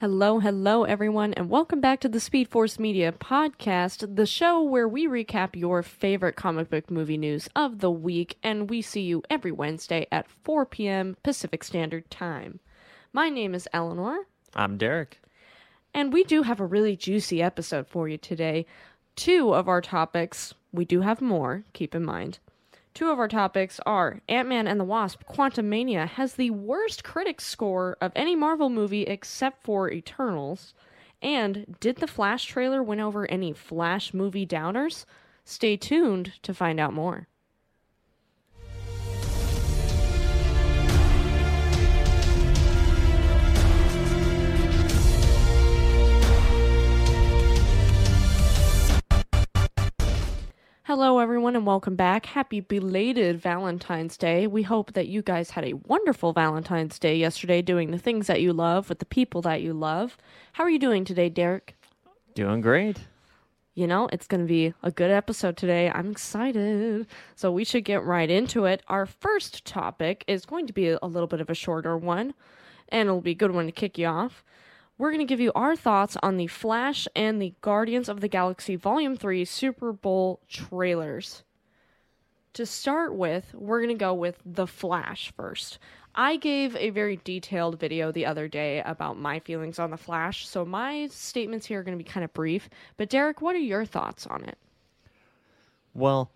Hello, hello, everyone, and welcome back to the Speed Force Media podcast, the show where we recap your favorite comic book movie news of the week, and we see you every Wednesday at 4 p.m. Pacific Standard Time. My name is Elinor, I'm Derek. and we do have a really juicy episode for you today. Two of our topics, we do have more, keep in mind. Two of our topics are Ant Man and the Wasp Quantumania has the worst critics score of any Marvel movie except for Eternals. And did the Flash trailer win over any Flash movie downers? Stay tuned to find out more. Hello, everyone, and welcome back. Happy belated Valentine's Day. We hope that you guys had a wonderful Valentine's Day yesterday doing the things that you love with the people that you love. How are you doing today, Derek? Doing great. You know, it's going to be a good episode today. I'm excited. So, we should get right into it. Our first topic is going to be a little bit of a shorter one, and it'll be a good one to kick you off. We're going to give you our thoughts on the Flash and the Guardians of the Galaxy Volume 3 Super Bowl trailers. To start with, we're going to go with The Flash first. I gave a very detailed video the other day about my feelings on The Flash, so my statements here are going to be kind of brief. But, Derek, what are your thoughts on it? Well,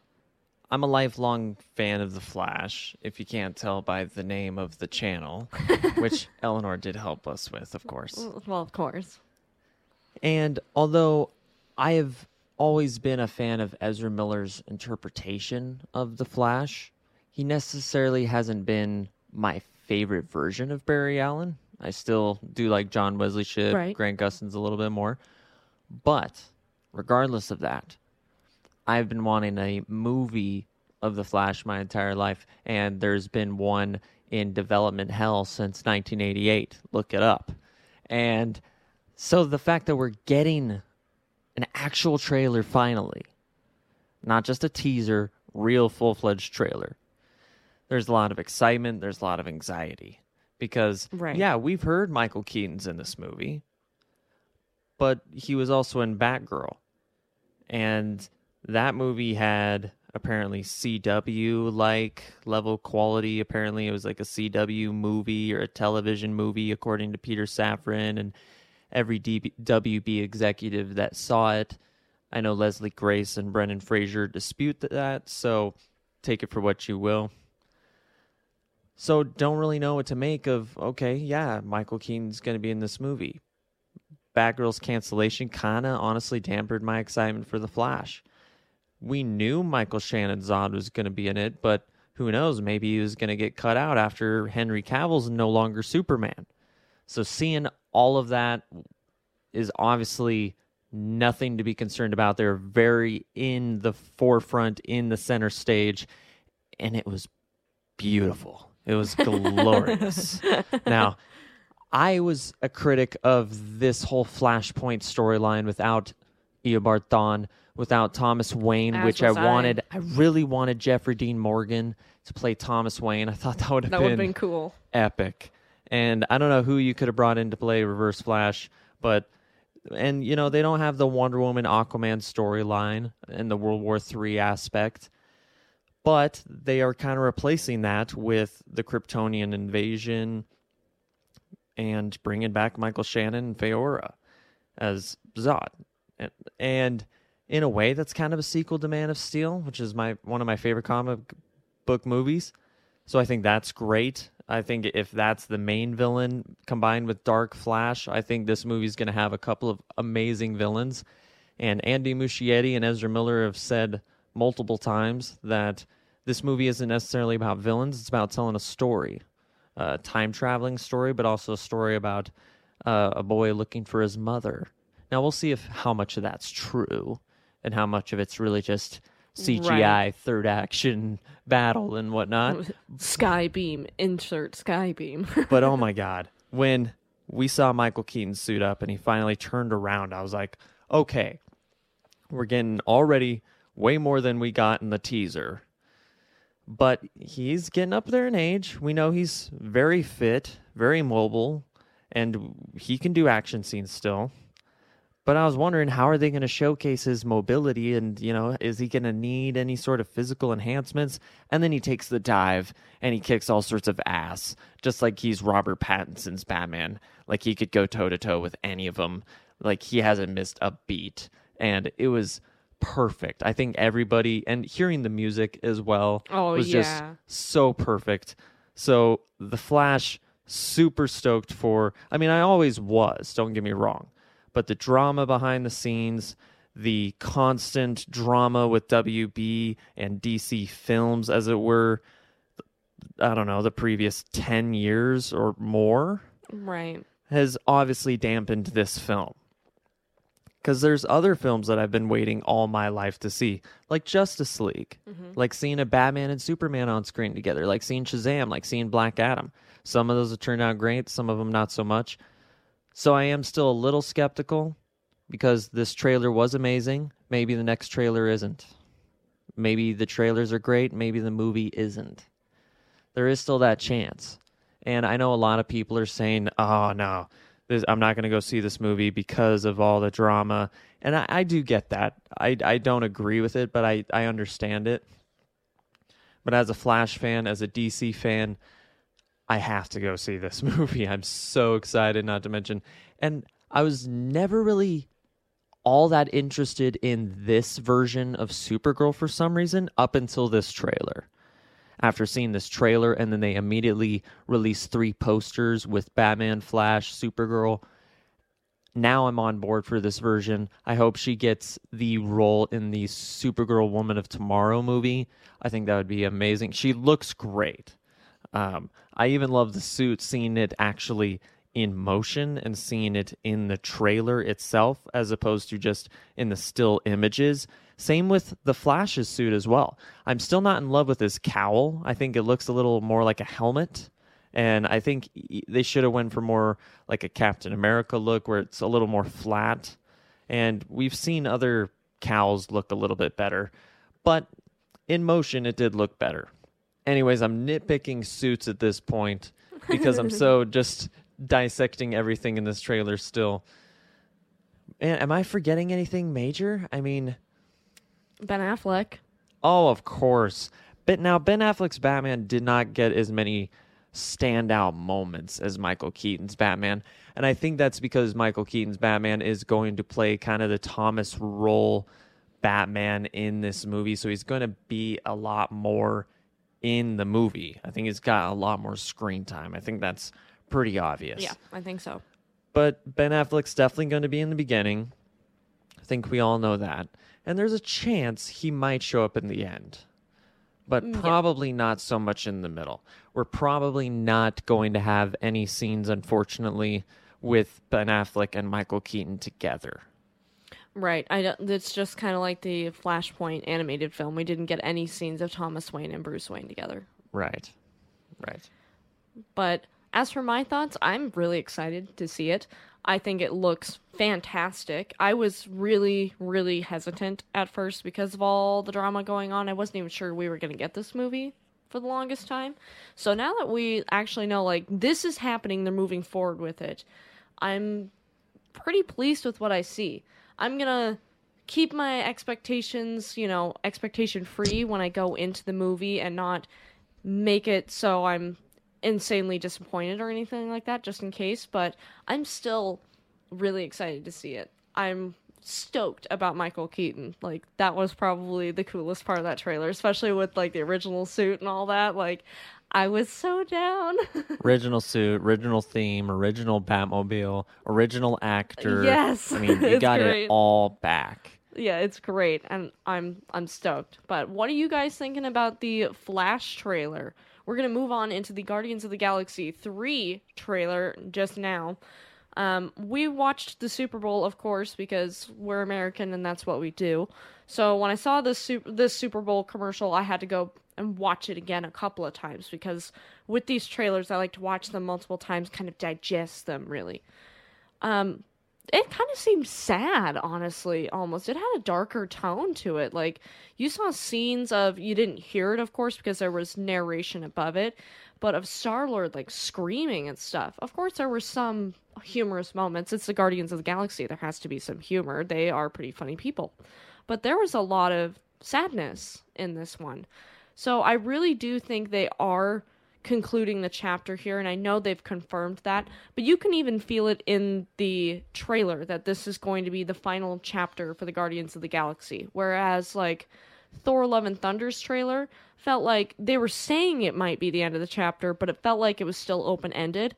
I'm a lifelong fan of The Flash, if you can't tell by the name of the channel, which Elinor did help us with, of course. Well, of course. And although I have always been a fan of Ezra Miller's interpretation of The Flash, he necessarily hasn't been my favorite version of Barry Allen. I still do like John Wesley Shipp, Right. Grant Gustin's a little bit more. But regardless of that, I've been wanting a movie of The Flash my entire life, and there's been one in development hell since 1988. Look it up. And so the fact that we're getting an actual trailer finally, not just a teaser, real full fledged trailer, there's a lot of excitement, there's a lot of anxiety. Because, Right. yeah, we've heard Michael Keaton's in this movie, but he was also in Batgirl. And that movie had apparently CW like level quality. Apparently, it was like a CW movie or a television movie, according to Peter Safran and every DB, WB executive that saw it. I know Leslie Grace and Brendan Fraser dispute that, so take it for what you will. So, don't really know what to make of, okay, yeah, Michael Keaton's going to be in this movie. Batgirl's cancellation kind of honestly dampened my excitement for The Flash. We knew Michael Shannon Zod was going to be in it, but who knows? Maybe he was going to get cut out after Henry Cavill's no longer Superman. So seeing all of that is obviously nothing to be concerned about. They're very in the forefront, in the center stage, and it was beautiful. It was glorious. now, I was a critic of this whole Flashpoint storyline without Eobard Thawne, without Thomas Wayne, As which I was I. wanted. I really wanted Jeffrey Dean Morgan to play Thomas Wayne. I thought that would have That been, been cool. epic. And I don't know who you could have brought in to play Reverse Flash, but and you know they don't have the Wonder Woman Aquaman storyline and the World War III aspect, but they are kind of replacing that with the Kryptonian invasion and bringing back Michael Shannon and Faora as Zod, and, and in a way that's kind of a sequel to Man of Steel, which is my one of my favorite comic book movies. So I think that's great. I think if that's the main villain combined with Dark Flash, I think this movie's going to have a couple of amazing villains. And Andy Muschietti and Ezra Miller have said multiple times that this movie isn't necessarily about villains; it's about telling a story, a time traveling story, but also a story about uh, a boy looking for his mother. Now we'll see if how much of that's true and how much of it's really just CGI Right. third action battle and whatnot. Sky beam. Insert sky beam. but oh my god, when we saw Michael Keaton suit up and he finally turned around, I was like, okay, we're getting already way more than we got in the teaser. But he's getting up there in age. We know he's very fit, very mobile, and he can do action scenes still. But I was wondering how are they going to showcase his mobility and you know is he going to need any sort of physical enhancements and then he takes the dive and he kicks all sorts of ass just like he's Robert Pattinson's Batman like he could go toe to toe with any of them like he hasn't missed a beat and it was perfect. I think everybody and hearing the music as well Oh, was just so perfect. So the Flash super stoked for I mean I always was, don't get me wrong. But the drama behind the scenes, the constant drama with WB and DC films as it were I don't know, the previous 10 years or more Right. has obviously dampened this film. Because there's other films that I've been waiting all my life to see, like Justice League, mm-hmm. like seeing a Batman and Superman on screen together, like seeing Shazam, like seeing Black Adam. Some of those have turned out great, some of them not so much. So I am still a little skeptical because this trailer was amazing. Maybe the next trailer isn't. Maybe the trailers are great, maybe the movie isn't. There is still that chance. And I know a lot of people are saying, oh, no, this, I'm not going to go see this movie because of all the drama. And I, I do get that. I, I don't agree with it, but I, I understand it. But as a Flash fan, as a DC fan, I have to go see this movie. I'm so excited, not to mention. And I was never really all that interested in this version of Supergirl for some reason up until this trailer. After seeing this trailer, and then they immediately released three posters with Batman, Flash, Supergirl. Now I'm on board for this version. I hope she gets the role in the Supergirl Woman of Tomorrow movie. I think that would be amazing. She looks great. Um, I even love the suit, seeing it actually in motion and seeing it in the trailer itself as opposed to just in the still images. Same with the Flash's suit as well. I'm still not in love with his cowl. I think it looks a little more like a helmet. And I think they should have went for more like a Captain America look where it's a little more flat. And we've seen other cowls look a little bit better. But in motion, it did look better. Anyways, I'm nitpicking suits at this point because I'm so just dissecting everything in this trailer still. And am I forgetting anything major? I mean, Ben Affleck. oh, of course. But now Ben Affleck's Batman did not get as many standout moments as Michael Keaton's Batman. And I think that's because Michael Keaton's Batman is going to play kind of the Thomas role Batman in this movie. So he's going to be a lot more in the movie. I think he's got a lot more screen time. I think that's pretty obvious. Yeah, I think so. But Ben Affleck's definitely going to be in the beginning. I think we all know that. And there's a chance he might show up in the end. But Mm, yeah. probably not so much in the middle. We're probably not going to have any scenes, unfortunately, with Ben Affleck and Michael Keaton together. Right. I don't, it's just kind of like the Flashpoint animated film. We didn't get any scenes of Thomas Wayne and Bruce Wayne together. Right. Right. But as for my thoughts, I'm really excited to see it. I think it looks fantastic. I was really, really hesitant at first because of all the drama going on. I wasn't even sure we were going to get this movie for the longest time. So now that we actually know, like, this is happening, they're moving forward with it, I'm pretty pleased with what I see. I'm to keep my expectations, you know, expectation free when I go into the movie and not make it so I'm insanely disappointed or anything like that, just in case. But I'm still really excited to see it. I'm stoked about Michael Keaton. Like that was probably the coolest part of that trailer, especially with like the original suit and all that. Like I was so down. original suit, original theme, original Batmobile, original actor. Yes, I mean, you got great. it all back. yeah, it's great, and I'm I'm stoked. But what are you guys thinking about the Flash trailer? We're gonna move on into the Guardians of the Galaxy three trailer just now. Um, we watched the Super Bowl, of course, because we're American and that's what we do. So when I saw this super, this Super Bowl commercial, I had to go and watch it again a couple of times because with these trailers, I like to watch them multiple times, kind of digest them really. Um, it kind of seemed sad, honestly, almost. It had a darker tone to it. Like, you saw scenes of, you didn't hear it, of course, because there was narration above it, but of Star Lord, like, screaming and stuff. Of course, there were some humorous moments. It's the Guardians of the Galaxy. There has to be some humor. They are pretty funny people. But there was a lot of sadness in this one. So I really do think they are concluding the chapter here, and I know they've confirmed that, but you can even feel it in the trailer that this is going to be the final chapter for the Guardians of the Galaxy. Whereas, like, Thor Love and Thunder's trailer felt like they were saying it might be the end of the chapter, but it felt like it was still open ended.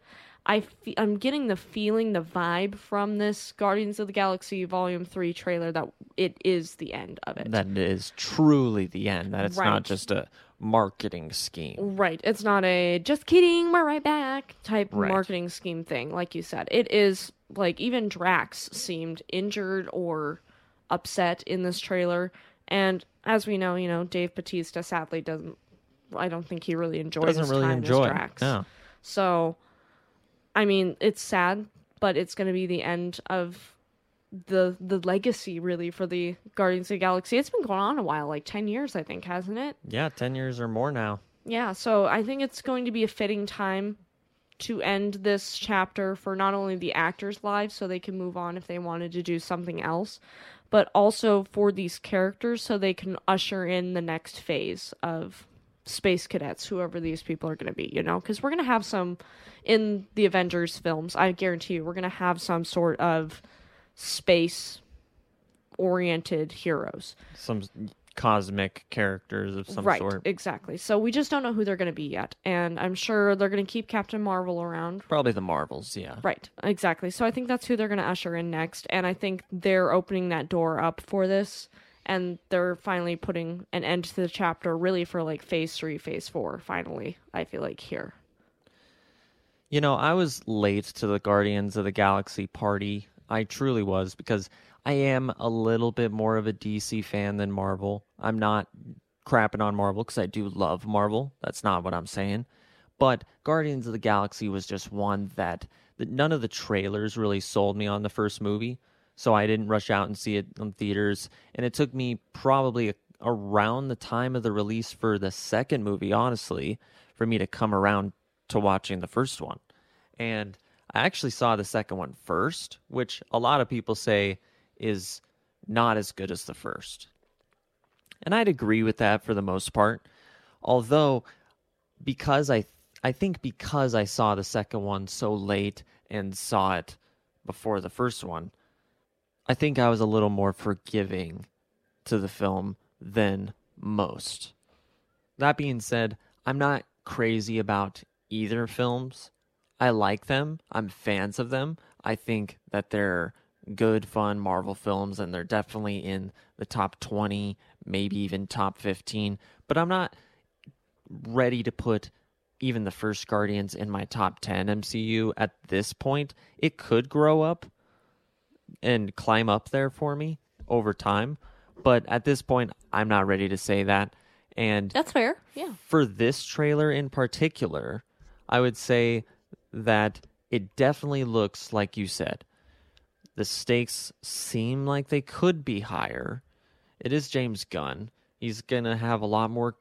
I fe- I'm getting the feeling, the vibe from this Guardians of the Galaxy Volume 3 trailer that it is the end of it. That it is truly the end. That it's Right. not just a marketing scheme. Right. It's not a just kidding, we're right back type Right. marketing scheme thing, like you said. It is like even Drax seemed injured or upset in this trailer. And as we know, you know, Dave Batista sadly doesn't I don't think he really enjoys Doesn't his really time enjoy. as. Drax. No. So I mean, it's sad, but it's gonna be the end of the the legacy really for the Guardians of the Galaxy. It's been going on a while, like ten years I think, hasn't it? Yeah, ten years or more now. Yeah, so I think it's going to be a fitting time to end this chapter for not only the actors' lives so they can move on if they wanted to do something else, but also for these characters so they can usher in the next phase of space cadets, whoever these people are going to be, you know? Because we're going to have some in the Avengers films, I guarantee you, we're going to have some sort of space oriented heroes. Some cosmic characters of some right, sort. exactly. So we just don't know who they're going to be yet, and I'm sure they're going to keep Captain Marvel around. Probably the Marvels, yeah. Right, exactly. So I think that's who they're going to usher in next, and I think they're opening that door up for this, and they're finally putting an end to the chapter, really for like Phase Three, Phase Four. Finally, I feel like here. You know, I was late to the Guardians of the Galaxy party. I truly was because I am a little bit more of a DC fan than Marvel. I'm not crapping on Marvel because I do love Marvel. That's not what I'm saying. But Guardians of the Galaxy was just one that, none of the trailers really sold me on the first movie. So I didn't rush out and see it in theaters. And it took me probably a, around the time of the release for the second movie, honestly, for me to come around to watching the first one. And I actually saw the second one first, which a lot of people say is not as good as the first. And I'd agree with that for the most part. Although because I I think because I saw the second one so late and saw it before the first one, I think I was a little more forgiving to the film than most. That being said, I'm not crazy about either films. I like them. I'm fans of them. I think that they're good, fun Marvel films, and they're definitely in the top 20, maybe even top 15. But I'm not ready to put even the first Guardians in my top 10 MCU at this point. It could grow up and climb up there for me over time. But at this point, I'm not ready to say that. And That's fair. Yeah. for this trailer in particular, I would say that it definitely looks like you said. The stakes seem like they could be higher. It is James Gunn. He's going to have a lot more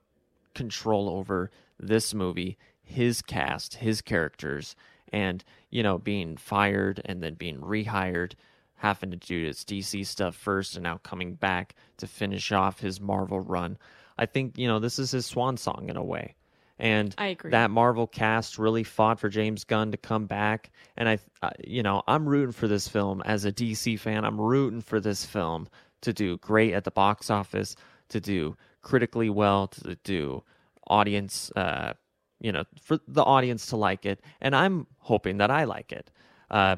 control over this movie, his cast, his characters, and, you know, being fired and then being rehired, having to do his DC stuff first and now coming back to finish off his Marvel run. I think, you know, this is his swan song in a way. And I agree. that Marvel cast really fought for James Gunn to come back. And I, I, you know, I'm rooting for this film as a DC fan. I'm rooting for this film to do great at the box office, to do critically well, to do audience, uh, you know, for the audience to like it. And I'm hoping that I like it. Uh,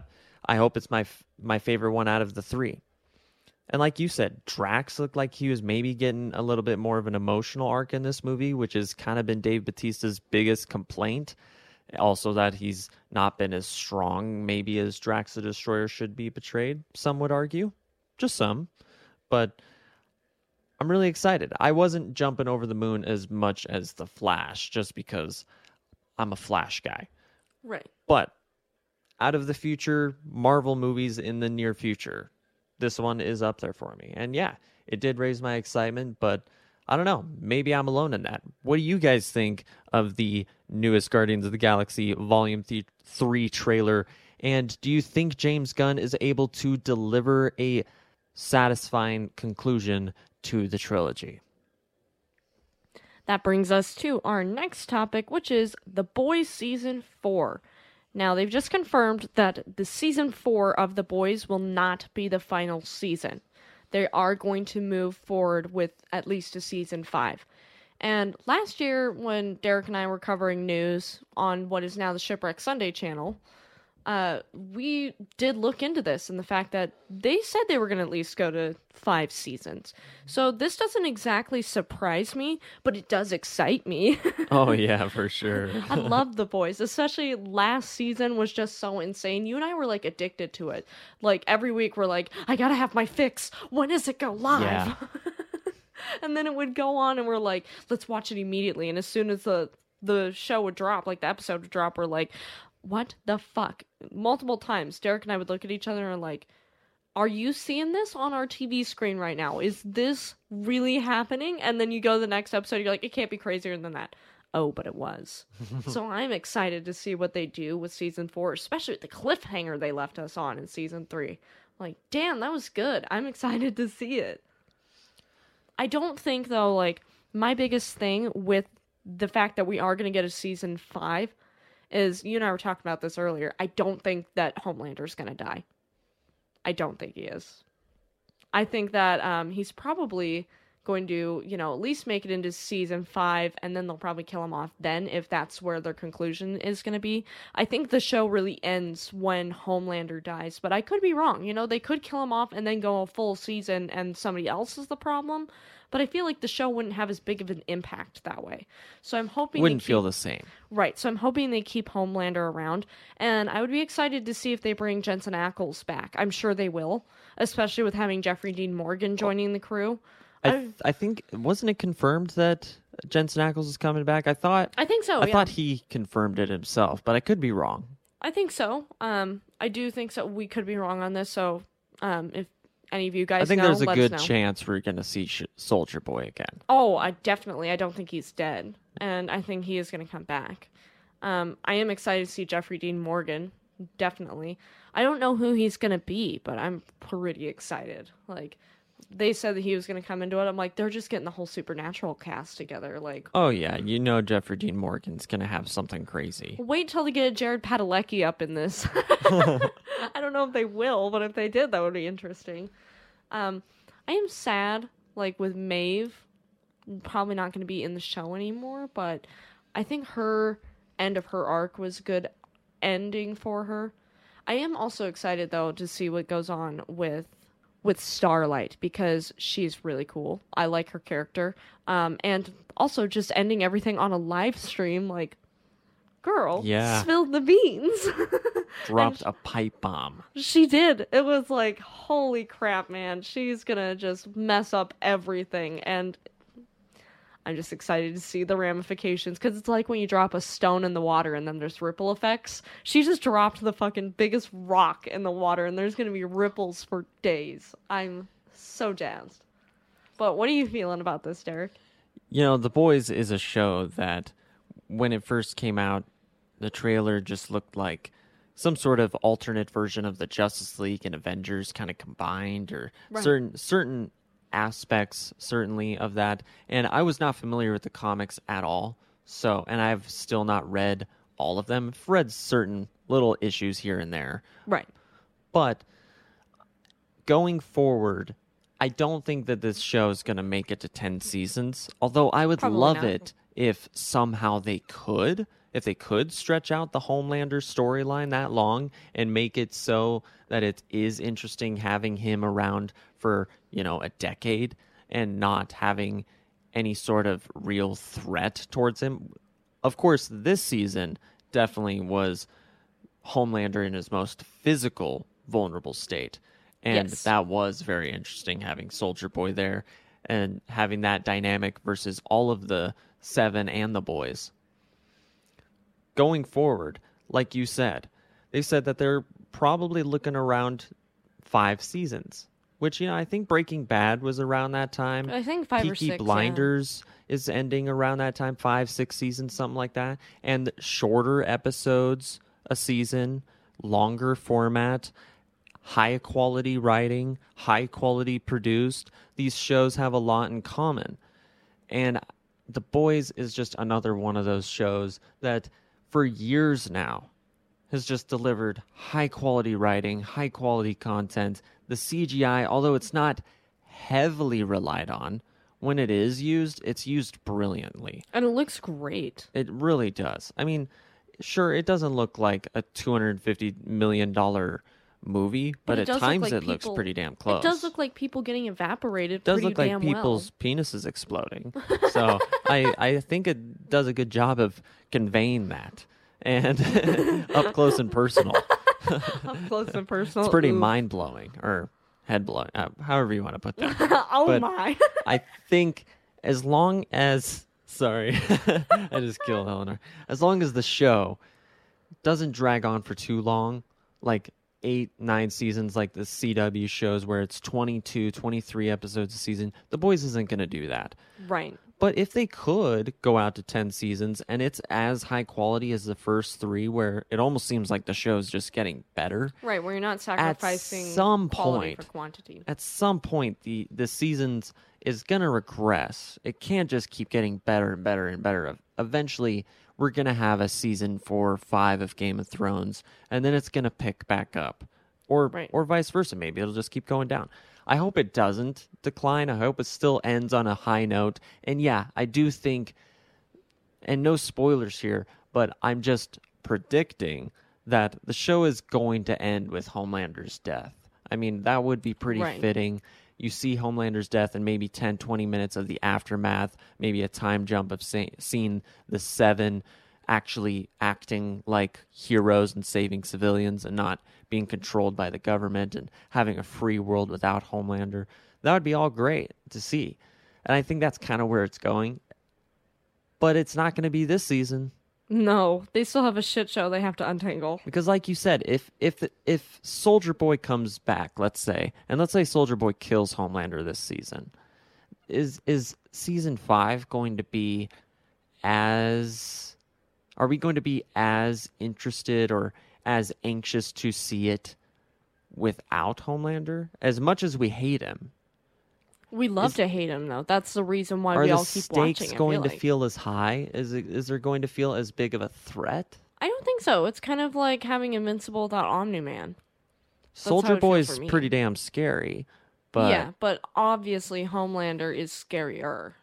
I hope it's my f- my favorite one out of the three. And like you said, Drax looked like he was maybe getting a little bit more of an emotional arc in this movie, which has kind of been Dave Batista's biggest complaint. Also, that he's not been as strong, maybe as Drax the Destroyer should be portrayed. Some would argue, just some. But I'm really excited. I wasn't jumping over the moon as much as the Flash, just because I'm a Flash guy. Right. But out of the future Marvel movies in the near future, this one is up there for me. And yeah, it did raise my excitement, but I don't know. Maybe I'm alone in that. What do you guys think of the newest Guardians of the Galaxy Volume 3 trailer? And do you think James Gunn is able to deliver a satisfying conclusion to the trilogy? That brings us to our next topic, which is The Boys Season 4. Now, they've just confirmed that the Season 4 of The Boys will not be the final season. They are going to move forward with at least a Season 5. And last year, when Derek and I were covering news on what is now the Shipwreck Sunday channel, uh, we did look into this and the fact that they said they were going to at least go to five seasons. So this doesn't exactly surprise me, but it does excite me. oh, yeah, for sure. I love the boys, especially last season was just so insane. You and I were like addicted to it. Like every week, we're like, I got to have my fix. When does it go live? Yeah. and then it would go on, and we're like, let's watch it immediately. And as soon as the the show would drop, like the episode would drop, we're like, what the fuck? Multiple times, Derek and I would look at each other and like, are you seeing this on our TV screen right now? Is this really happening? And then you go to the next episode, you're like, it can't be crazier than that. Oh, but it was. so I'm excited to see what they do with season four, especially the cliffhanger they left us on in season three. Like, damn, that was good. I'm excited to see it. I don't think, though, like, my biggest thing with the fact that we are going to get a season five is you and I were talking about this earlier. I don't think that Homelander's going to die. I don't think he is. I think that um, he's probably going to, you know, at least make it into season five, and then they'll probably kill him off then if that's where their conclusion is going to be. I think the show really ends when Homelander dies, but I could be wrong. You know, they could kill him off and then go a full season and somebody else is the problem but I feel like the show wouldn't have as big of an impact that way. So I'm hoping wouldn't keep, feel the same. Right. So I'm hoping they keep Homelander around, and I would be excited to see if they bring Jensen Ackles back. I'm sure they will, especially with having Jeffrey Dean Morgan joining the crew. I, th- I think wasn't it confirmed that Jensen Ackles is coming back? I thought I think so. I yeah. thought he confirmed it himself, but I could be wrong. I think so. Um, I do think so. We could be wrong on this. So, um, if any of you guys I think know, there's a good know. chance we're going to see Sh- Soldier Boy again. Oh, I definitely. I don't think he's dead, and I think he is going to come back. Um, I am excited to see Jeffrey Dean Morgan. Definitely. I don't know who he's going to be, but I'm pretty excited. Like they said that he was going to come into it. I'm like, they're just getting the whole supernatural cast together. Like, Oh yeah, you know Jeffrey Dean Morgan's going to have something crazy. wait till they get Jared Padalecki up in this. I don't know if they will, but if they did, that would be interesting. Um, I am sad, like with Maeve, probably not going to be in the show anymore. But I think her end of her arc was a good ending for her. I am also excited though to see what goes on with with Starlight because she's really cool. I like her character. Um, and also just ending everything on a live stream, like, girl, Yeah. spilled the beans. Dropped a pipe bomb. She did. It was like, holy crap, man. She's gonna just mess up everything. And I'm just excited to see the ramifications because it's like when you drop a stone in the water and then there's ripple effects. She just dropped the fucking biggest rock in the water and there's gonna be ripples for days. I'm so jazzed. But what are you feeling about this, Derek? You know, The Boys is a show that when it first came out, the trailer just looked like some sort of alternate version of the Justice League and Avengers kind of combined or Right. certain certain aspects certainly of that. And I was not familiar with the comics at all. So, and I've still not read all of them. I've read certain little issues here and there. Right. But going forward, I don't think that this show is going to make it to 10 seasons. Although I would Probably love not. it if somehow they could, if they could stretch out the Homelander storyline that long and make it so that it is interesting having him around for, you know, a decade and not having any sort of real threat towards him. Of course, this season definitely was Homelander in his most physical, vulnerable state. And Yes. that was very interesting having Soldier Boy there and having that dynamic versus all of the seven and the boys. Going forward, like you said, they said that they're probably looking around five seasons, which you know I think Breaking Bad was around that time. I think five Peaky or six. yeah. Blinders is ending around that time, five, six seasons, something like that, and shorter episodes a season, longer format, high quality writing, high quality produced. These shows have a lot in common, and The Boys is just another one of those shows that, for years now, has just delivered high quality writing, high quality content. The CGI, although it's not heavily relied on, when it is used, it's used brilliantly. And it looks great. It really does. I mean, sure, it doesn't look like a $250 million movie, but, it at times like it looks pretty damn close. It does look like people getting evaporated It does look like people's penises exploding. so I, I think it does a good job of conveying that and up close and personal. Up close and personal. It's pretty mind blowing or head blowing, uh, however you want to put that. oh but- my. I think as long as sorry, I just killed Elinor. As long as the show doesn't drag on for too long, like eight, nine seasons like the CW shows where it's 22, 23 episodes a season, The Boys isn't going to do that. right. But if they could go out to 10 seasons and it's as high quality as the first three, where it almost seems like the show's just getting better, Right, where you're not sacrificing some quality point- for quantity. at some point the the seasons is going to regress. It can't just keep getting better and better and better. Eventually, we're going to have a season 4 or 5 of Game of Thrones and then it's going to pick back up. Or Right. or vice versa maybe. It'll just keep going down. I hope it doesn't decline. I hope it still ends on a high note. And yeah, I do think and no spoilers here, but I'm just predicting that the show is going to end with Homelander's death. I mean, that would be pretty Right. fitting. You see Homelander's death and maybe 10, 20 minutes of the aftermath, maybe a time jump of say, seeing the seven actually acting like heroes and saving civilians and not being controlled by the government and having a free world without Homelander. That would be all great to see. And I think that's kind of where it's going. But it's not going to be this season No, they still have a shit show they have to untangle. because like you said, if if if Soldier Boy comes back, let's say, and let's say Soldier Boy kills Homelander this season, is is season 5 going to be as are we going to be as interested or as anxious to see it without Homelander as much as we hate him? We love Is- to hate him though. That's the reason why we all keep stakes watching. I going feel to feel as high? Is it, is there going to feel as big of a threat? I don't think so. It's kind of like having Invincible without Omni Man. Soldier Boy is pretty damn scary, but yeah, but obviously Homelander is scarier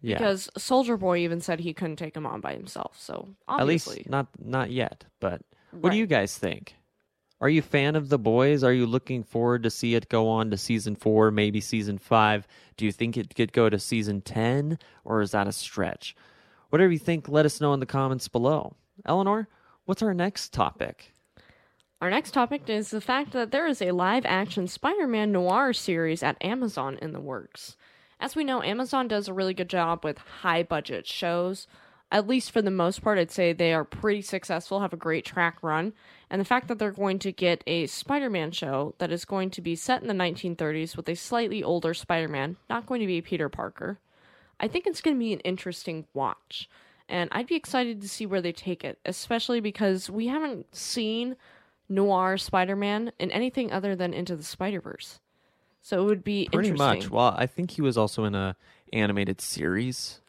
yeah. because Soldier Boy even said he couldn't take him on by himself. So At least not not yet. But what Right. do you guys think? Are you fan of the boys? Are you looking forward to see it go on to season four, maybe season five? Do you think it could go to season ten, or is that a stretch? Whatever you think, let us know in the comments below. Elinor, what's our next topic? Our next topic is the fact that there is a live action Spider Man noir series at Amazon in the works. As we know, Amazon does a really good job with high budget shows. At least for the most part, I'd say they are pretty successful, have a great track run. And the fact that they're going to get a Spider Man show that is going to be set in the 1930s with a slightly older Spider Man, not going to be Peter Parker, I think it's going to be an interesting watch. And I'd be excited to see where they take it, especially because we haven't seen noir Spider Man in anything other than Into the Spider Verse. So it would be Pretty interesting. much. Well, I think he was also in a animated series.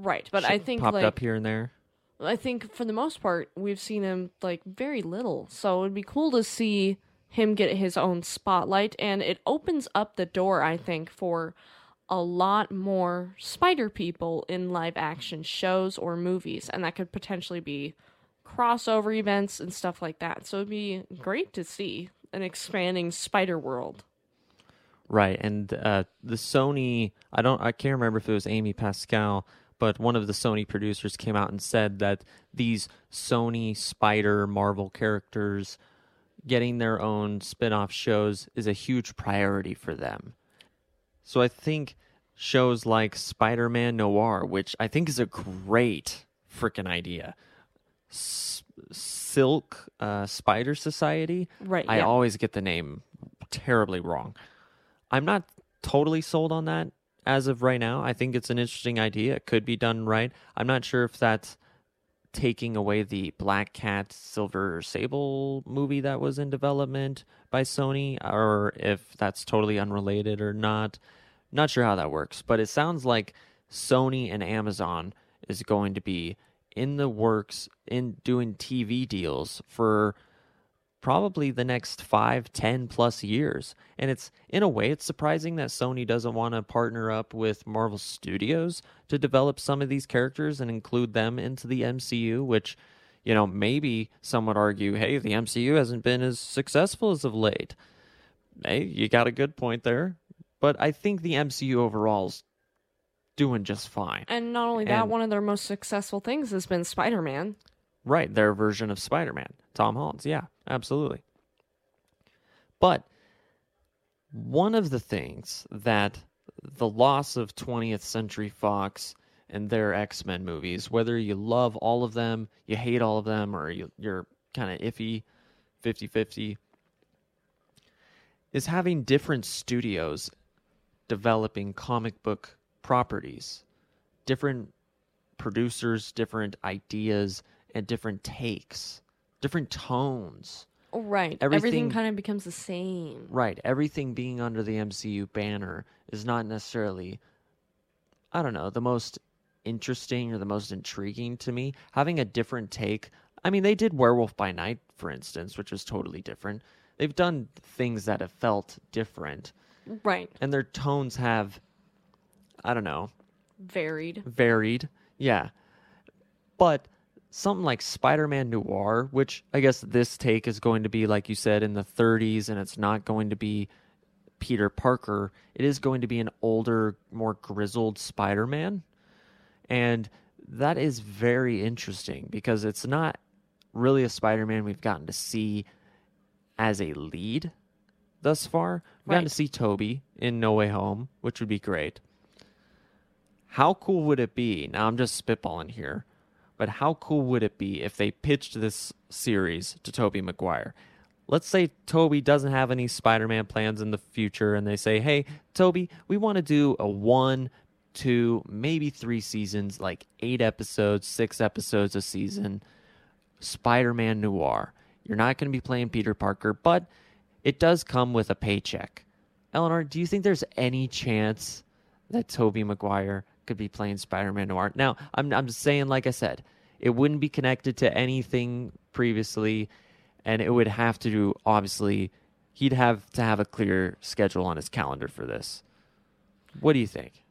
Right. But I think popped like up here and there. I think for the most part we've seen him like very little. So it'd be cool to see him get his own spotlight and it opens up the door I think for a lot more spider people in live action shows or movies and that could potentially be crossover events and stuff like that. So it'd be great to see an expanding spider world. Right, and uh, the Sony, I don't, I can't remember if it was Amy Pascal, but one of the Sony producers came out and said that these Sony Spider Marvel characters getting their own spin-off shows is a huge priority for them. So I think shows like Spider-Man Noir, which I think is a great freaking idea. S- Silk uh, Spider Society. Right. I yeah. always get the name terribly wrong. I'm not totally sold on that as of right now. I think it's an interesting idea. It could be done right. I'm not sure if that's taking away the Black Cat Silver Sable movie that was in development by Sony or if that's totally unrelated or not. Not sure how that works, but it sounds like Sony and Amazon is going to be in the works in doing TV deals for probably the next five, ten plus years. And it's in a way it's surprising that Sony doesn't want to partner up with Marvel Studios to develop some of these characters and include them into the MCU, which, you know, maybe some would argue, hey, the MCU hasn't been as successful as of late. Hey, you got a good point there. But I think the MCU overall is doing just fine. and not only that, and- one of their most successful things has been Spider Man. Right, their version of Spider Man. Tom Holland's, yeah, absolutely. But one of the things that the loss of 20th Century Fox and their X Men movies, whether you love all of them, you hate all of them, or you, you're kind of iffy 50 50, is having different studios developing comic book properties, different producers, different ideas, and different takes, different tones. Right. Everything- Everything kind of becomes the same. Right. Everything being under the MCU banner is not necessarily, I don't know, the most interesting or the most intriguing to me. Having a different take. I mean, they did Werewolf by Night, for instance, which was totally different. They've done things that have felt different, Right. and their tones have, I don't know, Varied. varied. Yeah. But something like Spider Man Noir, which I guess this take is going to be, like you said, in the 30s, and it's not going to be Peter Parker. It is going to be an older, more grizzled Spider Man. And that is very interesting because it's not really a Spider Man we've gotten to see as a lead thus far. We've gotten to see Tobey in No Way Home, which would be great. How cool would it be? Now I'm just spitballing here, but how cool would it be if they pitched this series to Tobey Maguire? Let's say Tobey doesn't have any Spider-Man plans in the future and they say, "Hey, Tobey, we want to do a 1, 2, maybe 3 seasons, like 8 episodes, 6 episodes a season Spider-Man Noir. You're not going to be playing Peter Parker, but it does come with a paycheck." Elinor, do you think there's any chance that Tobey Maguire could be playing Spider-Man Noir. Now, I'm I'm just saying, like I said, it wouldn't be connected to anything previously, and it would have to do obviously he'd have to have a clear schedule on his calendar for this. What do you think?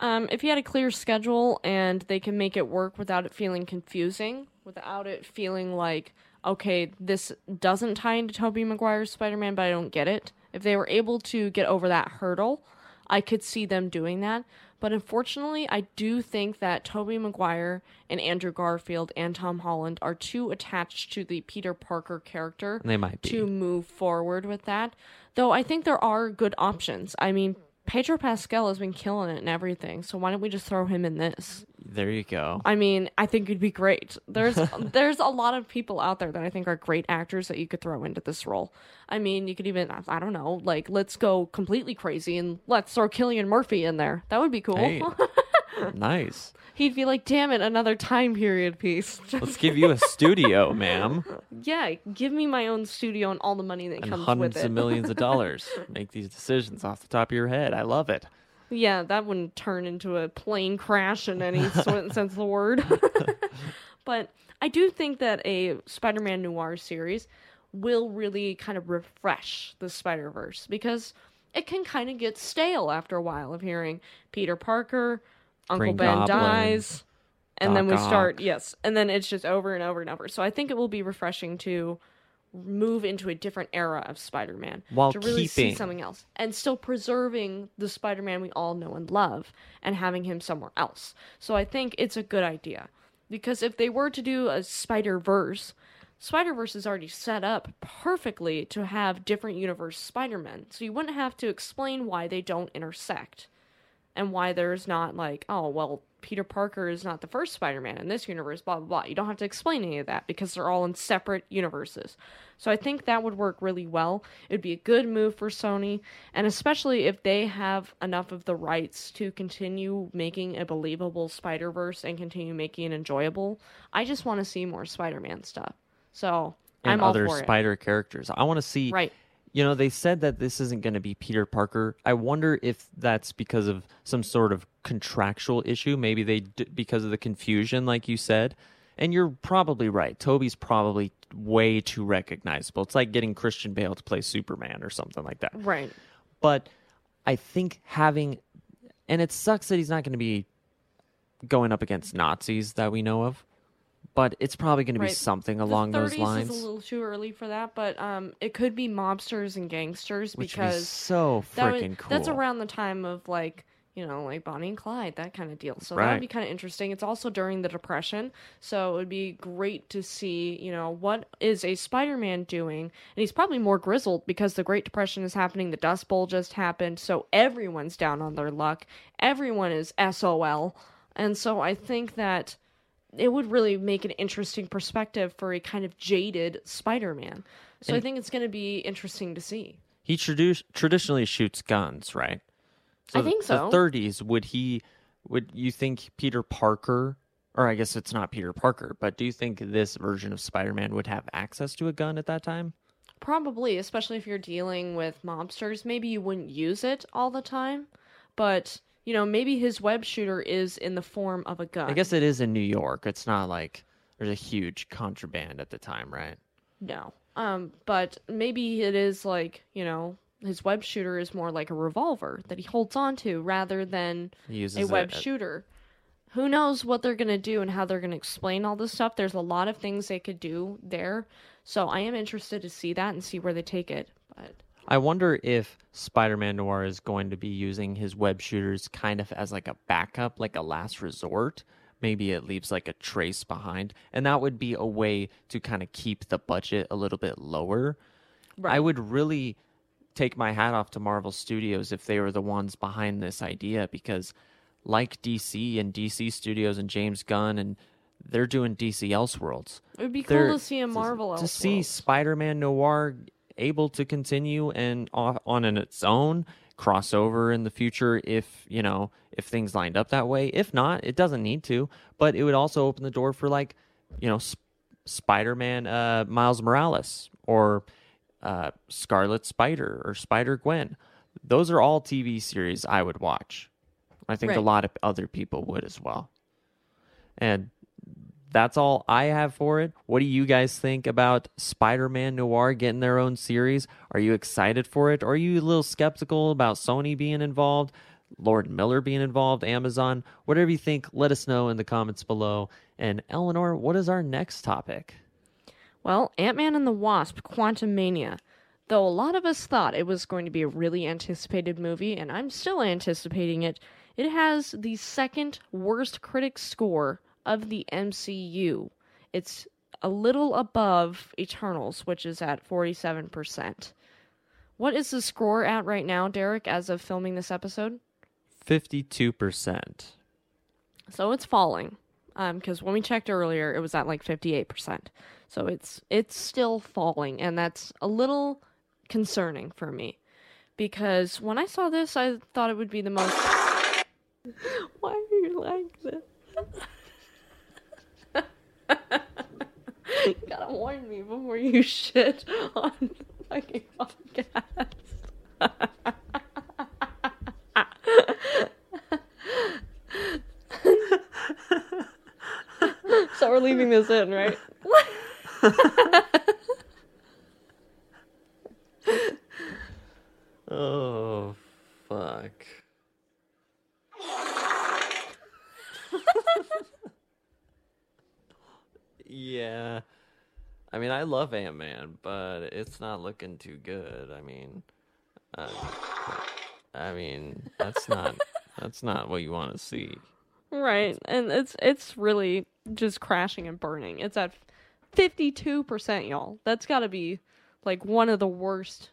Um, if he had a clear schedule and they can make it work without it feeling confusing, without it feeling like, okay, this doesn't tie into Tobey Maguire's Spider Man, but I don't get it. If they were able to get over that hurdle, I could see them doing that. But unfortunately, I do think that Tobey Maguire and Andrew Garfield and Tom Holland are too attached to the Peter Parker character They might be. to move forward with that. Though I think there are good options. I mean, Pedro Pascal has been killing it and everything, so why don't we just throw him in this? There you go. I mean, I think it'd be great. There's there's a lot of people out there that I think are great actors that you could throw into this role. I mean, you could even I don't know, like let's go completely crazy and let's throw Cillian Murphy in there. That would be cool. Hey, nice. He'd be like, "Damn it, another time period piece." Let's give you a studio, ma'am, yeah, give me my own studio and all the money that and comes with hundreds it. of millions of dollars. Make these decisions off the top of your head. I love it. Yeah, that wouldn't turn into a plane crash in any sense of the word. but I do think that a Spider Man noir series will really kind of refresh the Spider Verse because it can kind of get stale after a while of hearing Peter Parker, Uncle Green Ben Goblin, dies, and then we Doc start, Ock. yes, and then it's just over and over and over. So I think it will be refreshing to move into a different era of Spider-Man While to really see something else and still preserving the Spider-Man we all know and love and having him somewhere else. So I think it's a good idea because if they were to do a Spider-Verse, Spider-Verse is already set up perfectly to have different universe Spider-Men. So you wouldn't have to explain why they don't intersect and why there's not like, oh, well, Peter Parker is not the first Spider Man in this universe, blah, blah, blah. You don't have to explain any of that because they're all in separate universes. So I think that would work really well. It'd be a good move for Sony, and especially if they have enough of the rights to continue making a believable Spider Verse and continue making it enjoyable. I just want to see more Spider Man stuff. So and I'm all other for it. spider characters. I want to see Right. You know, they said that this isn't going to be Peter Parker. I wonder if that's because of some sort of contractual issue. Maybe they d- because of the confusion, like you said. And you're probably right. Tobey's probably way too recognizable. It's like getting Christian Bale to play Superman or something like that. Right. But I think having, and it sucks that he's not going to be going up against Nazis that we know of. But it's probably going to be Right. something The along 30s those lines. is a little too early for that, but um, it could be mobsters and gangsters which because so that freaking cool. that's around the time of like you know like Bonnie and Clyde that kind of deal. So that would be kind of interesting. It's also during the Depression, so it would be great to see you know what is a Spider-Man doing, and he's probably more grizzled because the Great Depression is happening. The Dust Bowl just happened, so everyone's down on their luck. Everyone is SOL, and so I think that it would really make an interesting perspective for a kind of jaded Spider-Man. So I think it's going to be interesting to see. He tradu- traditionally shoots guns, right? I think so. In the 30s, would he? Would you think Peter Parker, or I guess it's not Peter Parker, but do you think this version of Spider-Man would have access to a gun at that time? Probably, especially if you're dealing with mobsters. Maybe you wouldn't use it all the time, but you know, maybe his web shooter is in the form of a gun. I guess it is in New York. It's not like there's a huge contraband at the time, right? no. Um, but maybe it is like you know, his web shooter is more like a revolver that he holds on to rather than a web at- shooter. Who knows what they're going to do and how they're going to explain all this stuff. There's a lot of things they could do there. So I am interested to see that and see where they take it. But I wonder if Spider-Man Noir is going to be using his web shooters kind of as like a backup, like a last resort. Maybe it leaves like a trace behind, and that would be a way to kind of keep the budget a little bit lower. I would really take my hat off to Marvel Studios if they were the ones behind this idea because like DC and DC Studios and James Gunn and they're doing DC Elseworlds it would be cool to see a Marvel to see Spider-Man Noir able to continue and on in its own crossover in the future if you know if things lined up that way. If not, it doesn't need to. But it would also open the door for like you know Sp- Spider-Man uh, Miles Morales or uh, Scarlet Spider or Spider Gwen. Those are all TV series I would watch. I think a lot of other people would as well. And that's all I have for it. What do you guys think about Spider Man Noir getting their own series? Are you excited for it? Are you a little skeptical about Sony being involved, Lord Miller being involved, Amazon? Whatever you think, let us know in the comments below. And Elinor, what is our next topic? Well, Ant Man and the Wasp Quantumania. Though a lot of us thought it was going to be a really anticipated movie, and I'm still anticipating it, it has the second worst critic score of the MCU. It's a little above Eternals, which is at 47%. What is the score at right now, Derek, as of filming this episode? 52%. So it's falling. Um, because when we checked earlier, it was at like fifty eight percent. So it's it's still falling, and that's a little concerning for me. Because when I saw this, I thought it would be the most. Why are you like this? you gotta warn me before you shit on the fucking podcast. so we're leaving this in, right? Oh, fuck. yeah. I love Ant Man, but it's not looking too good. I mean, uh, I mean, that's not that's not what you want to see. Right, and it's it's really just crashing and burning. It's at fifty two percent, y'all. That's got to be like one of the worst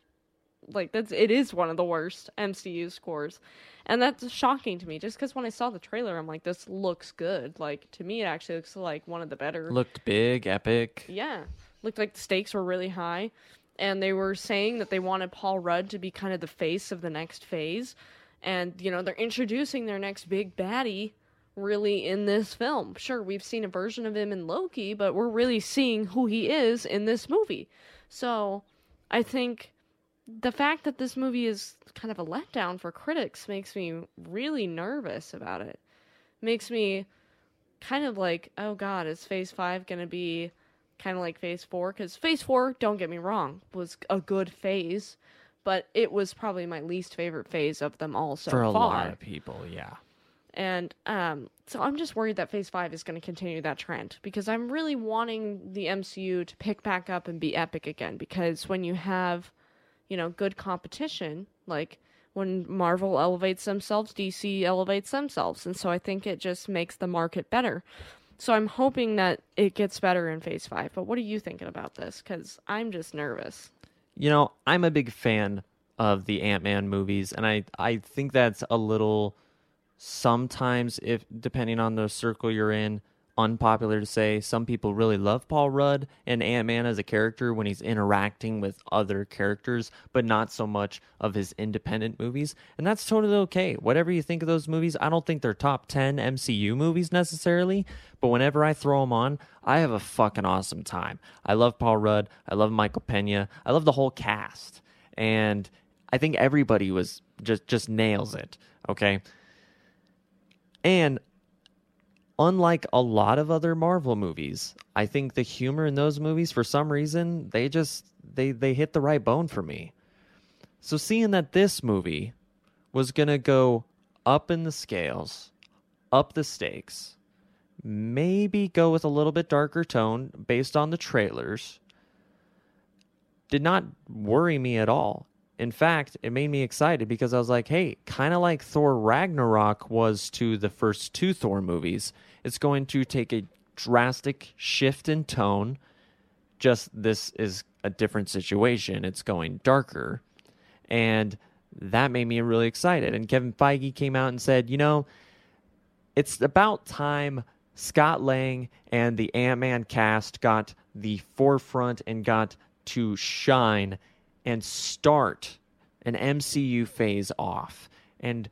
like that's it is one of the worst MCU scores. And that's shocking to me just cuz when I saw the trailer I'm like this looks good. Like to me it actually looks like one of the better. Looked big, epic. Yeah. Looked like the stakes were really high and they were saying that they wanted Paul Rudd to be kind of the face of the next phase and you know they're introducing their next big baddie really in this film. Sure, we've seen a version of him in Loki, but we're really seeing who he is in this movie. So, I think the fact that this movie is kind of a letdown for critics makes me really nervous about it. Makes me kind of like, oh god, is Phase 5 going to be kind of like Phase 4? Because Phase 4, don't get me wrong, was a good phase, but it was probably my least favorite phase of them all so For a far. lot of people, yeah. And um, so I'm just worried that Phase 5 is going to continue that trend because I'm really wanting the MCU to pick back up and be epic again. Because when you have, you know, good competition, like when Marvel elevates themselves, DC elevates themselves. And so I think it just makes the market better. So I'm hoping that it gets better in Phase 5. But what are you thinking about this? Because I'm just nervous. You know, I'm a big fan of the Ant Man movies, and I, I think that's a little sometimes if depending on the circle you're in unpopular to say. Some people really love paul rudd and ant-man as a character when he's interacting with other characters but not so much of his independent movies. And that's totally okay. Whatever you think of those movies i don't think they're top 10 mcu movies necessarily but whenever i throw them on i have a fucking awesome time. I love paul rudd. I love michael pena. I love the whole cast. And i think everybody was just just nails it okay? And unlike a lot of other Marvel movies, I think the humor in those movies for some reason, they just they they hit the right bone for me. So seeing that this movie was to go up in the scales, up the stakes, maybe go with a little bit darker tone based on the trailers did not worry me at all. In fact, it made me excited because I was like, hey, kind of like Thor Ragnarok was to the first two Thor movies, it's going to take a drastic shift in tone. Just this is a different situation. It's going darker. And that made me really excited. And Kevin Feige came out and said, you know, it's about time Scott Lang and the Ant Man cast got the forefront and got to shine and start an MCU phase off. And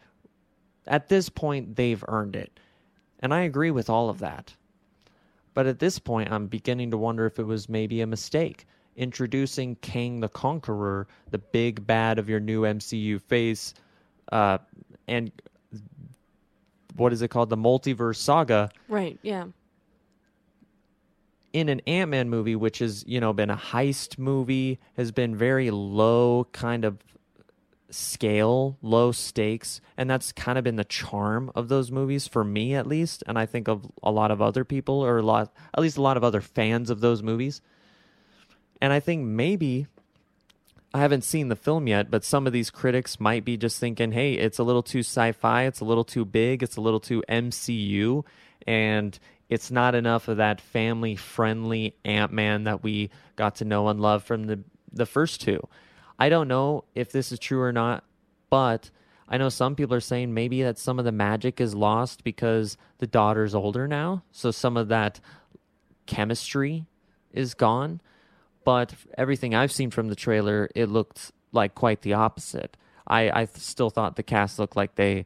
at this point, they've earned it. And I agree with all of that. But at this point, I'm beginning to wonder if it was maybe a mistake. Introducing Kang the Conqueror, the big bad of your new MCU phase, uh, and what is it called? The multiverse saga Right, yeah. In an Ant-Man movie, which has you know been a heist movie, has been very low kind of scale, low stakes, and that's kind of been the charm of those movies for me at least, and I think of a lot of other people or a lot, at least a lot of other fans of those movies. And I think maybe I haven't seen the film yet, but some of these critics might be just thinking, "Hey, it's a little too sci-fi, it's a little too big, it's a little too MCU, and it's not enough of that family-friendly Ant-Man that we got to know and love from the the first two. I don't know if this is true or not, but I know some people are saying maybe that some of the magic is lost because the daughter's older now, so some of that chemistry is gone. But everything I've seen from the trailer, it looked like quite the opposite. I, I still thought the cast looked like they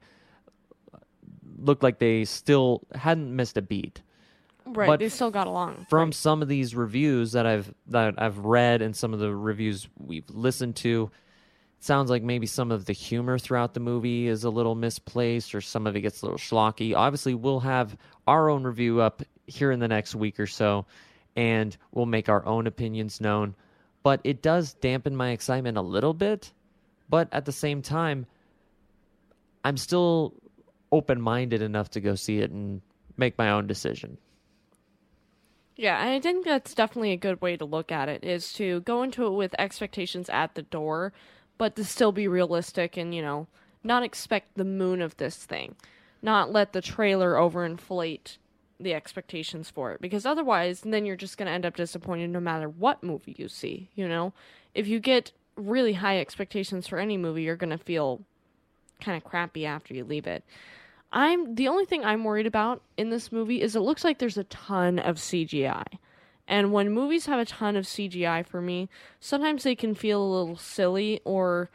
looked like they still hadn't missed a beat. Right, But they still got along. From right. some of these reviews that I've that I've read and some of the reviews we've listened to, it sounds like maybe some of the humor throughout the movie is a little misplaced or some of it gets a little schlocky. Obviously, we'll have our own review up here in the next week or so and we'll make our own opinions known. But it does dampen my excitement a little bit, but at the same time, I'm still open-minded enough to go see it and make my own decision. Yeah, I think that's definitely a good way to look at it is to go into it with expectations at the door, but to still be realistic and, you know, not expect the moon of this thing. Not let the trailer overinflate the expectations for it because otherwise then you're just going to end up disappointed no matter what movie you see, you know? If you get really high expectations for any movie, you're going to feel kind of crappy after you leave it. I'm the only thing I'm worried about in this movie is it looks like there's a ton of CGI. And when movies have a ton of CGI for me, sometimes they can feel a little silly or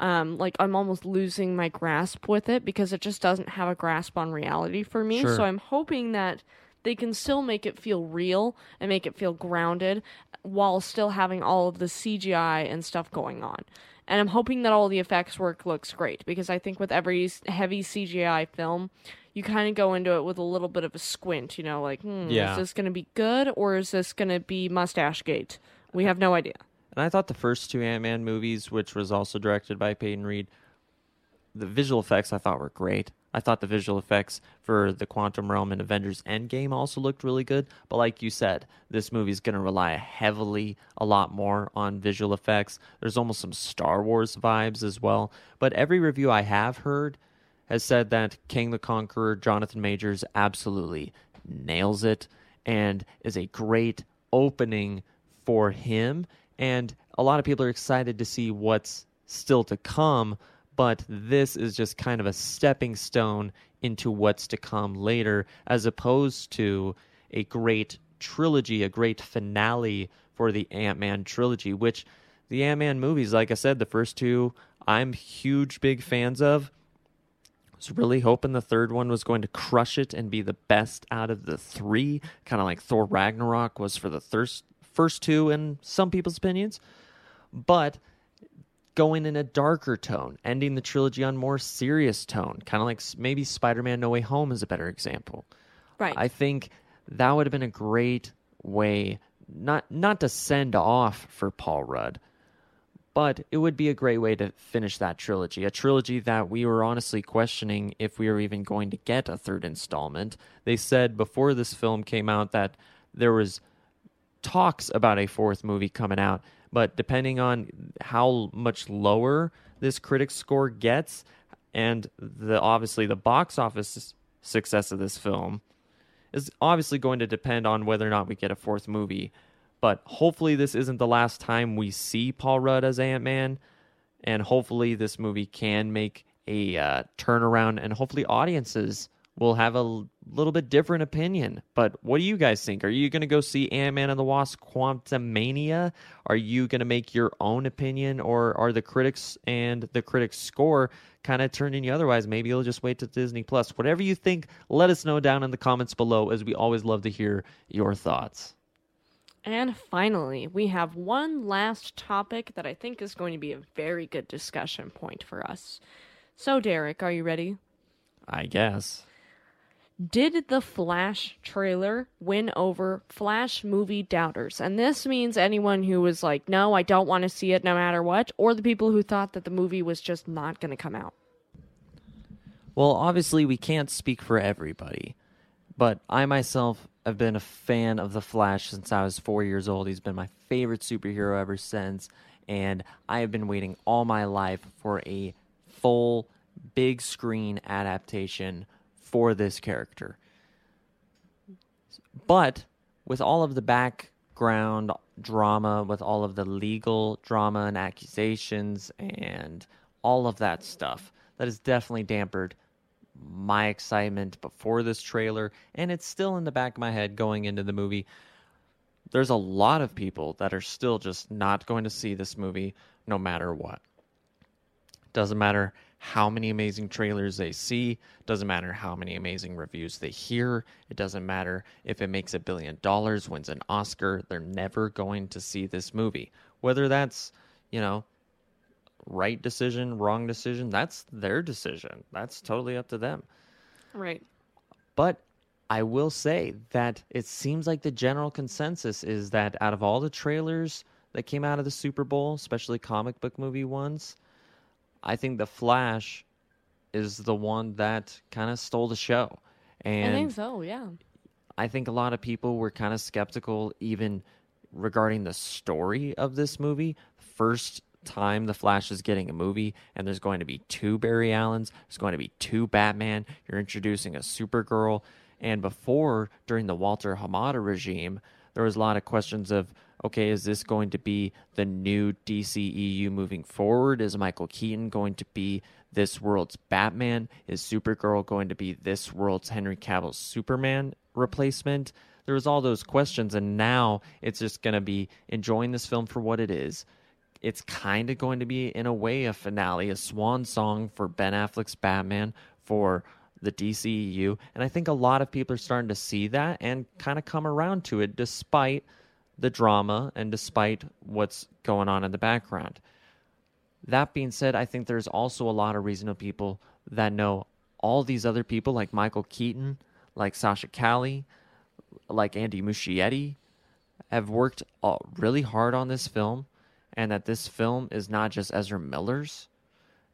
um, like I'm almost losing my grasp with it because it just doesn't have a grasp on reality for me. Sure. So I'm hoping that they can still make it feel real and make it feel grounded while still having all of the CGI and stuff going on. And I'm hoping that all the effects work looks great because I think with every heavy CGI film, you kind of go into it with a little bit of a squint, you know, like, hmm, Yeah. is this going to be good or is this going to be Mustache Gate? We have no idea. And I thought the first two Ant Man movies, which was also directed by Peyton Reed, the visual effects I thought were great. I thought the visual effects for the Quantum Realm and Avengers Endgame also looked really good. But like you said, this movie is going to rely heavily, a lot more on visual effects. There's almost some Star Wars vibes as well. But every review I have heard has said that Kang the Conqueror, Jonathan Majors, absolutely nails it and is a great opening for him. And a lot of people are excited to see what's still to come, but this is just kind of a stepping stone into what's to come later, as opposed to a great trilogy, a great finale for the Ant Man trilogy, which the Ant Man movies, like I said, the first two, I'm huge, big fans of was really hoping the third one was going to crush it and be the best out of the three, kind of like Thor Ragnarok was for the first first two in some people's opinions. But going in a darker tone, ending the trilogy on more serious tone, kind of like maybe Spider-Man No Way Home is a better example. Right. I think that would have been a great way not not to send off for Paul Rudd, but it would be a great way to finish that trilogy. A trilogy that we were honestly questioning if we were even going to get a third installment. They said before this film came out that there was talks about a fourth movie coming out, but depending on how much lower this critic score gets and the obviously the box office success of this film is obviously going to depend on whether or not we get a fourth movie. But hopefully, this isn't the last time we see Paul Rudd as Ant Man, and hopefully, this movie can make a uh, turnaround, and hopefully, audiences will have a little bit different opinion. But what do you guys think? Are you going to go see Ant Man and the Wasp: Quantumania? Are you going to make your own opinion, or are the critics and the critics' score kind of turning you otherwise? Maybe you'll just wait to Disney Plus. Whatever you think, let us know down in the comments below, as we always love to hear your thoughts. And finally, we have one last topic that I think is going to be a very good discussion point for us. So, Derek, are you ready? I guess. Did the Flash trailer win over Flash movie doubters? And this means anyone who was like, no, I don't want to see it no matter what, or the people who thought that the movie was just not going to come out. Well, obviously, we can't speak for everybody, but I myself have been a fan of The Flash since I was four years old. He's been my favorite superhero ever since, and I have been waiting all my life for a full big screen adaptation for this character. But with all of the background drama, with all of the legal drama and accusations and all of that stuff, that has definitely dampered my excitement before this trailer, and it's still in the back of my head going into the movie. There's a lot of people that are still just not going to see this movie no matter what. Doesn't matter how many amazing trailers they see, doesn't matter how many amazing reviews they hear, it doesn't matter if it makes a billion dollars, wins an Oscar, they're never going to see this movie. Whether that's, you know, right decision, wrong decision, that's their decision. That's totally up to them. Right. But I will say that it seems like the general consensus is that out of all the trailers that came out of the Super Bowl, especially comic book movie ones, I think The Flash is the one that kind of stole the show. And I think so, yeah. I think a lot of people were kind of skeptical even regarding the story of this movie. First time the Flash is getting a movie and there's going to be two Barry Allens, there's going to be two Batman, you're introducing a Supergirl, and before during the Walter Hamada regime, there was a lot of questions of okay, is this going to be the new DCEU moving forward? Is Michael Keaton going to be this world's Batman? Is Supergirl going to be this world's Henry Cavill's Superman replacement? There was all those questions, and now it's just going to be enjoying this film for what it is. It's kind of going to be, in a way, a finale, a swan song for Ben Affleck's Batman, for the DCEU. And I think a lot of people are starting to see that and kind of come around to it despite the drama and despite what's going on in the background. That being said, I think there's also a lot of reasonable people that know all these other people, like Michael Keaton, like Sasha Calle, like Andy Muschietti, have worked uh, really hard on this film, and that this film is not just Ezra Miller's.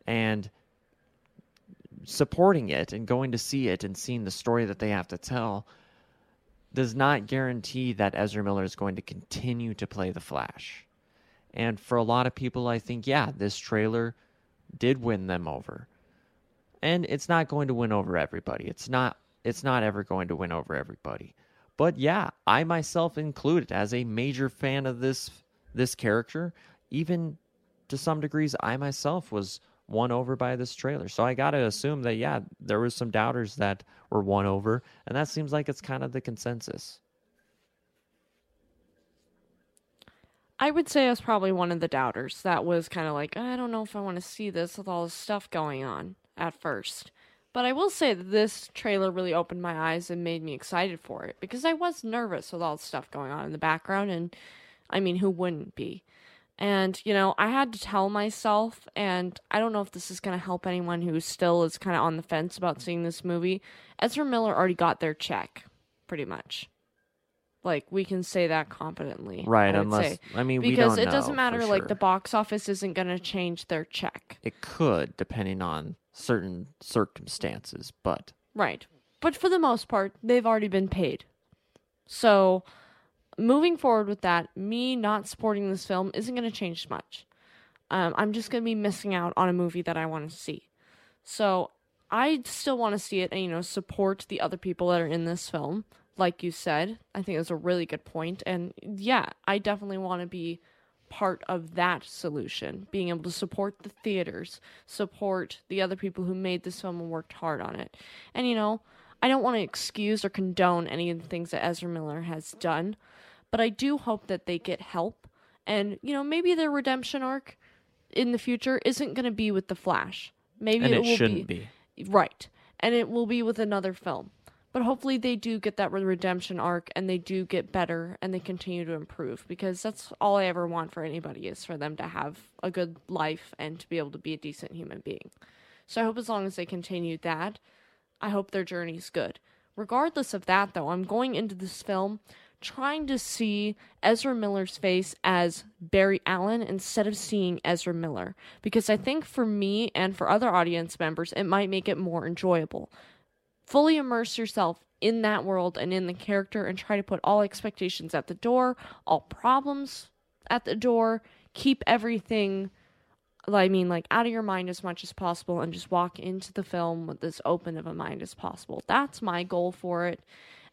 And supporting it and going to see it and seeing the story that they have to tell does not guarantee that Ezra Miller is going to continue to play the Flash. And for a lot of people, I think, yeah, this trailer did win them over. And it's not going to win over everybody. It's not it's not ever going to win over everybody. But yeah, I myself included as a major fan of this this character, even to some degrees I myself was won over by this trailer. So I got to assume that yeah, there was some doubters that were won over, and that seems like it's kind of the consensus. I would say I was probably one of the doubters that was kind of like, I don't know if I want to see this with all this stuff going on at first. But I will say that this trailer really opened my eyes and made me excited for it because I was nervous with all the stuff going on in the background. And I mean, who wouldn't be? And, you know, I had to tell myself, and I don't know if this is going to help anyone who still is kind of on the fence about seeing this movie. Ezra Miller already got their check, pretty much. Like we can say that confidently, right? I unless say. I mean, because it doesn't matter. Like the box office isn't going to change their check. It could, depending on certain circumstances, but right. But for the most part, they've already been paid. So moving forward with that, me not supporting this film isn't going to change much. Um, I'm just going to be missing out on a movie that I want to see. So I still want to see it and, you know, support the other people that are in this film. Like you said, I think it's a really good point. And yeah, I definitely want to be part of that solution, being able to support the theaters, support the other people who made this film and worked hard on it. And, you know, I don't want to excuse or condone any of the things that Ezra Miller has done. But I do hope that they get help. And, you know, maybe their redemption arc in the future isn't going to be with The Flash. Maybe and it, it will shouldn't be. be. Right. And it will be with another film. But hopefully they do get that redemption arc and they do get better and they continue to improve because that's all I ever want for anybody is for them to have a good life and to be able to be a decent human being. So I hope as long as they continue that, I hope their journey's good. Regardless of that though, I'm going into this film trying to see Ezra Miller's face as Barry Allen instead of seeing Ezra Miller because I think for me and for other audience members it might make it more enjoyable. Fully immerse yourself in that world and in the character and try to put all expectations at the door, all problems at the door, keep everything I mean like out of your mind as much as possible and just walk into the film with as open of a mind as possible. That's my goal for it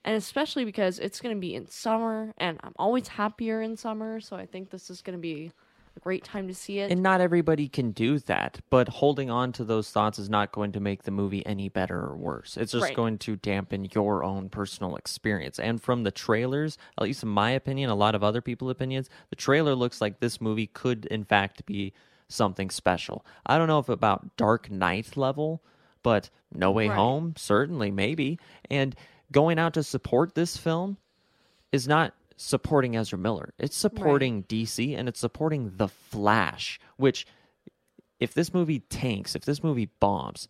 and especially because it's going to be in summer and I'm always happier in summer, so I think this is going to be a great time to see it. And not everybody can do that, but holding on to those thoughts is not going to make the movie any better or worse. It's just right. going to dampen your own personal experience. And from the trailers, at least in my opinion, a lot of other people's opinions, the trailer looks like this movie could in fact be something special. I don't know if about Dark Knight level, but No Way right. Home certainly maybe. And going out to support this film is not supporting Ezra Miller. It's supporting right. DC and it's supporting The Flash, which if this movie tanks, if this movie bombs,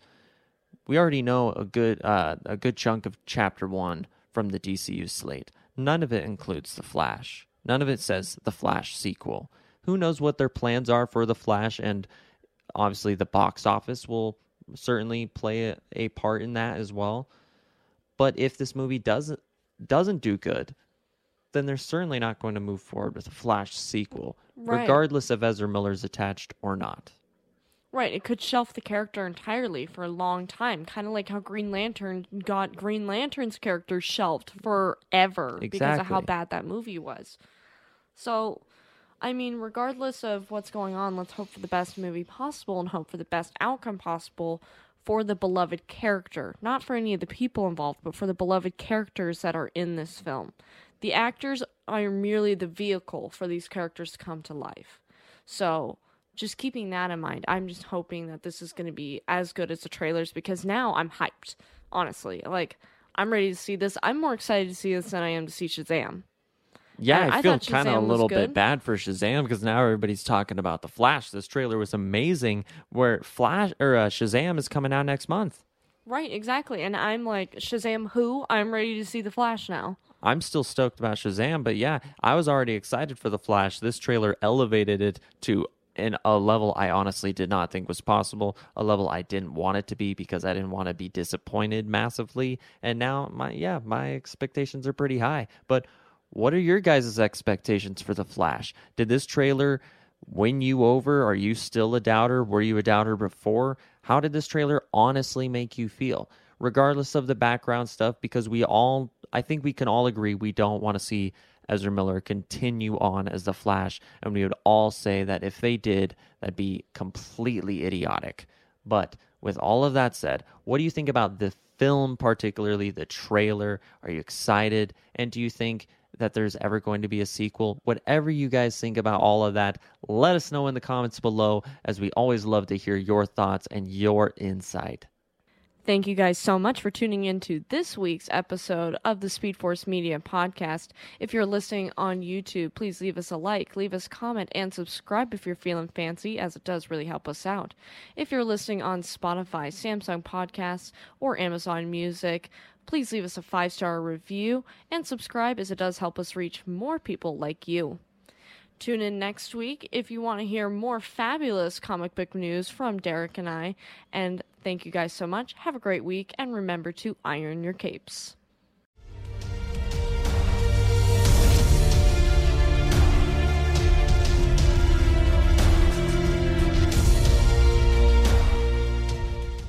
we already know a good uh, a good chunk of chapter 1 from the DCU slate. None of it includes The Flash. None of it says The Flash sequel. Who knows what their plans are for The Flash and obviously the box office will certainly play a, a part in that as well. But if this movie doesn't doesn't do good, then they're certainly not going to move forward with a Flash sequel, right. regardless of Ezra Miller's attached or not. Right, it could shelf the character entirely for a long time, kind of like how Green Lantern got Green Lantern's character shelved forever because of how bad that movie was. So, I mean, regardless of what's going on, let's hope for the best movie possible and hope for the best outcome possible for the beloved character. Not for any of the people involved, but for the beloved characters that are in this film. The actors are merely the vehicle for these characters to come to life. So, just keeping that in mind, I'm just hoping that this is going to be as good as the trailers because now I'm hyped. Honestly, like I'm ready to see this. I'm more excited to see this than I am to see Shazam. Yeah, I, I feel kind of a little bit bad for Shazam because now everybody's talking about the Flash. This trailer was amazing. Where Flash or uh, Shazam is coming out next month. Right, exactly. And I'm like Shazam. Who? I'm ready to see the Flash now. I'm still stoked about Shazam, but yeah, I was already excited for the Flash. This trailer elevated it to in a level I honestly did not think was possible, a level I didn't want it to be because I didn't want to be disappointed massively. And now my yeah, my expectations are pretty high. But what are your guys' expectations for the Flash? Did this trailer win you over? Are you still a doubter? Were you a doubter before? How did this trailer honestly make you feel? Regardless of the background stuff, because we all, I think we can all agree we don't want to see Ezra Miller continue on as the Flash. And we would all say that if they did, that'd be completely idiotic. But with all of that said, what do you think about the film, particularly the trailer? Are you excited? And do you think that there's ever going to be a sequel? Whatever you guys think about all of that, let us know in the comments below, as we always love to hear your thoughts and your insight. Thank you guys so much for tuning in to this week's episode of the Speed Force Media podcast. If you're listening on YouTube, please leave us a like, leave us a comment, and subscribe if you're feeling fancy, as it does really help us out. If you're listening on Spotify, Samsung Podcasts, or Amazon Music, please leave us a five star review and subscribe, as it does help us reach more people like you. Tune in next week if you want to hear more fabulous comic book news from Derek and I. And thank you guys so much. Have a great week and remember to iron your capes.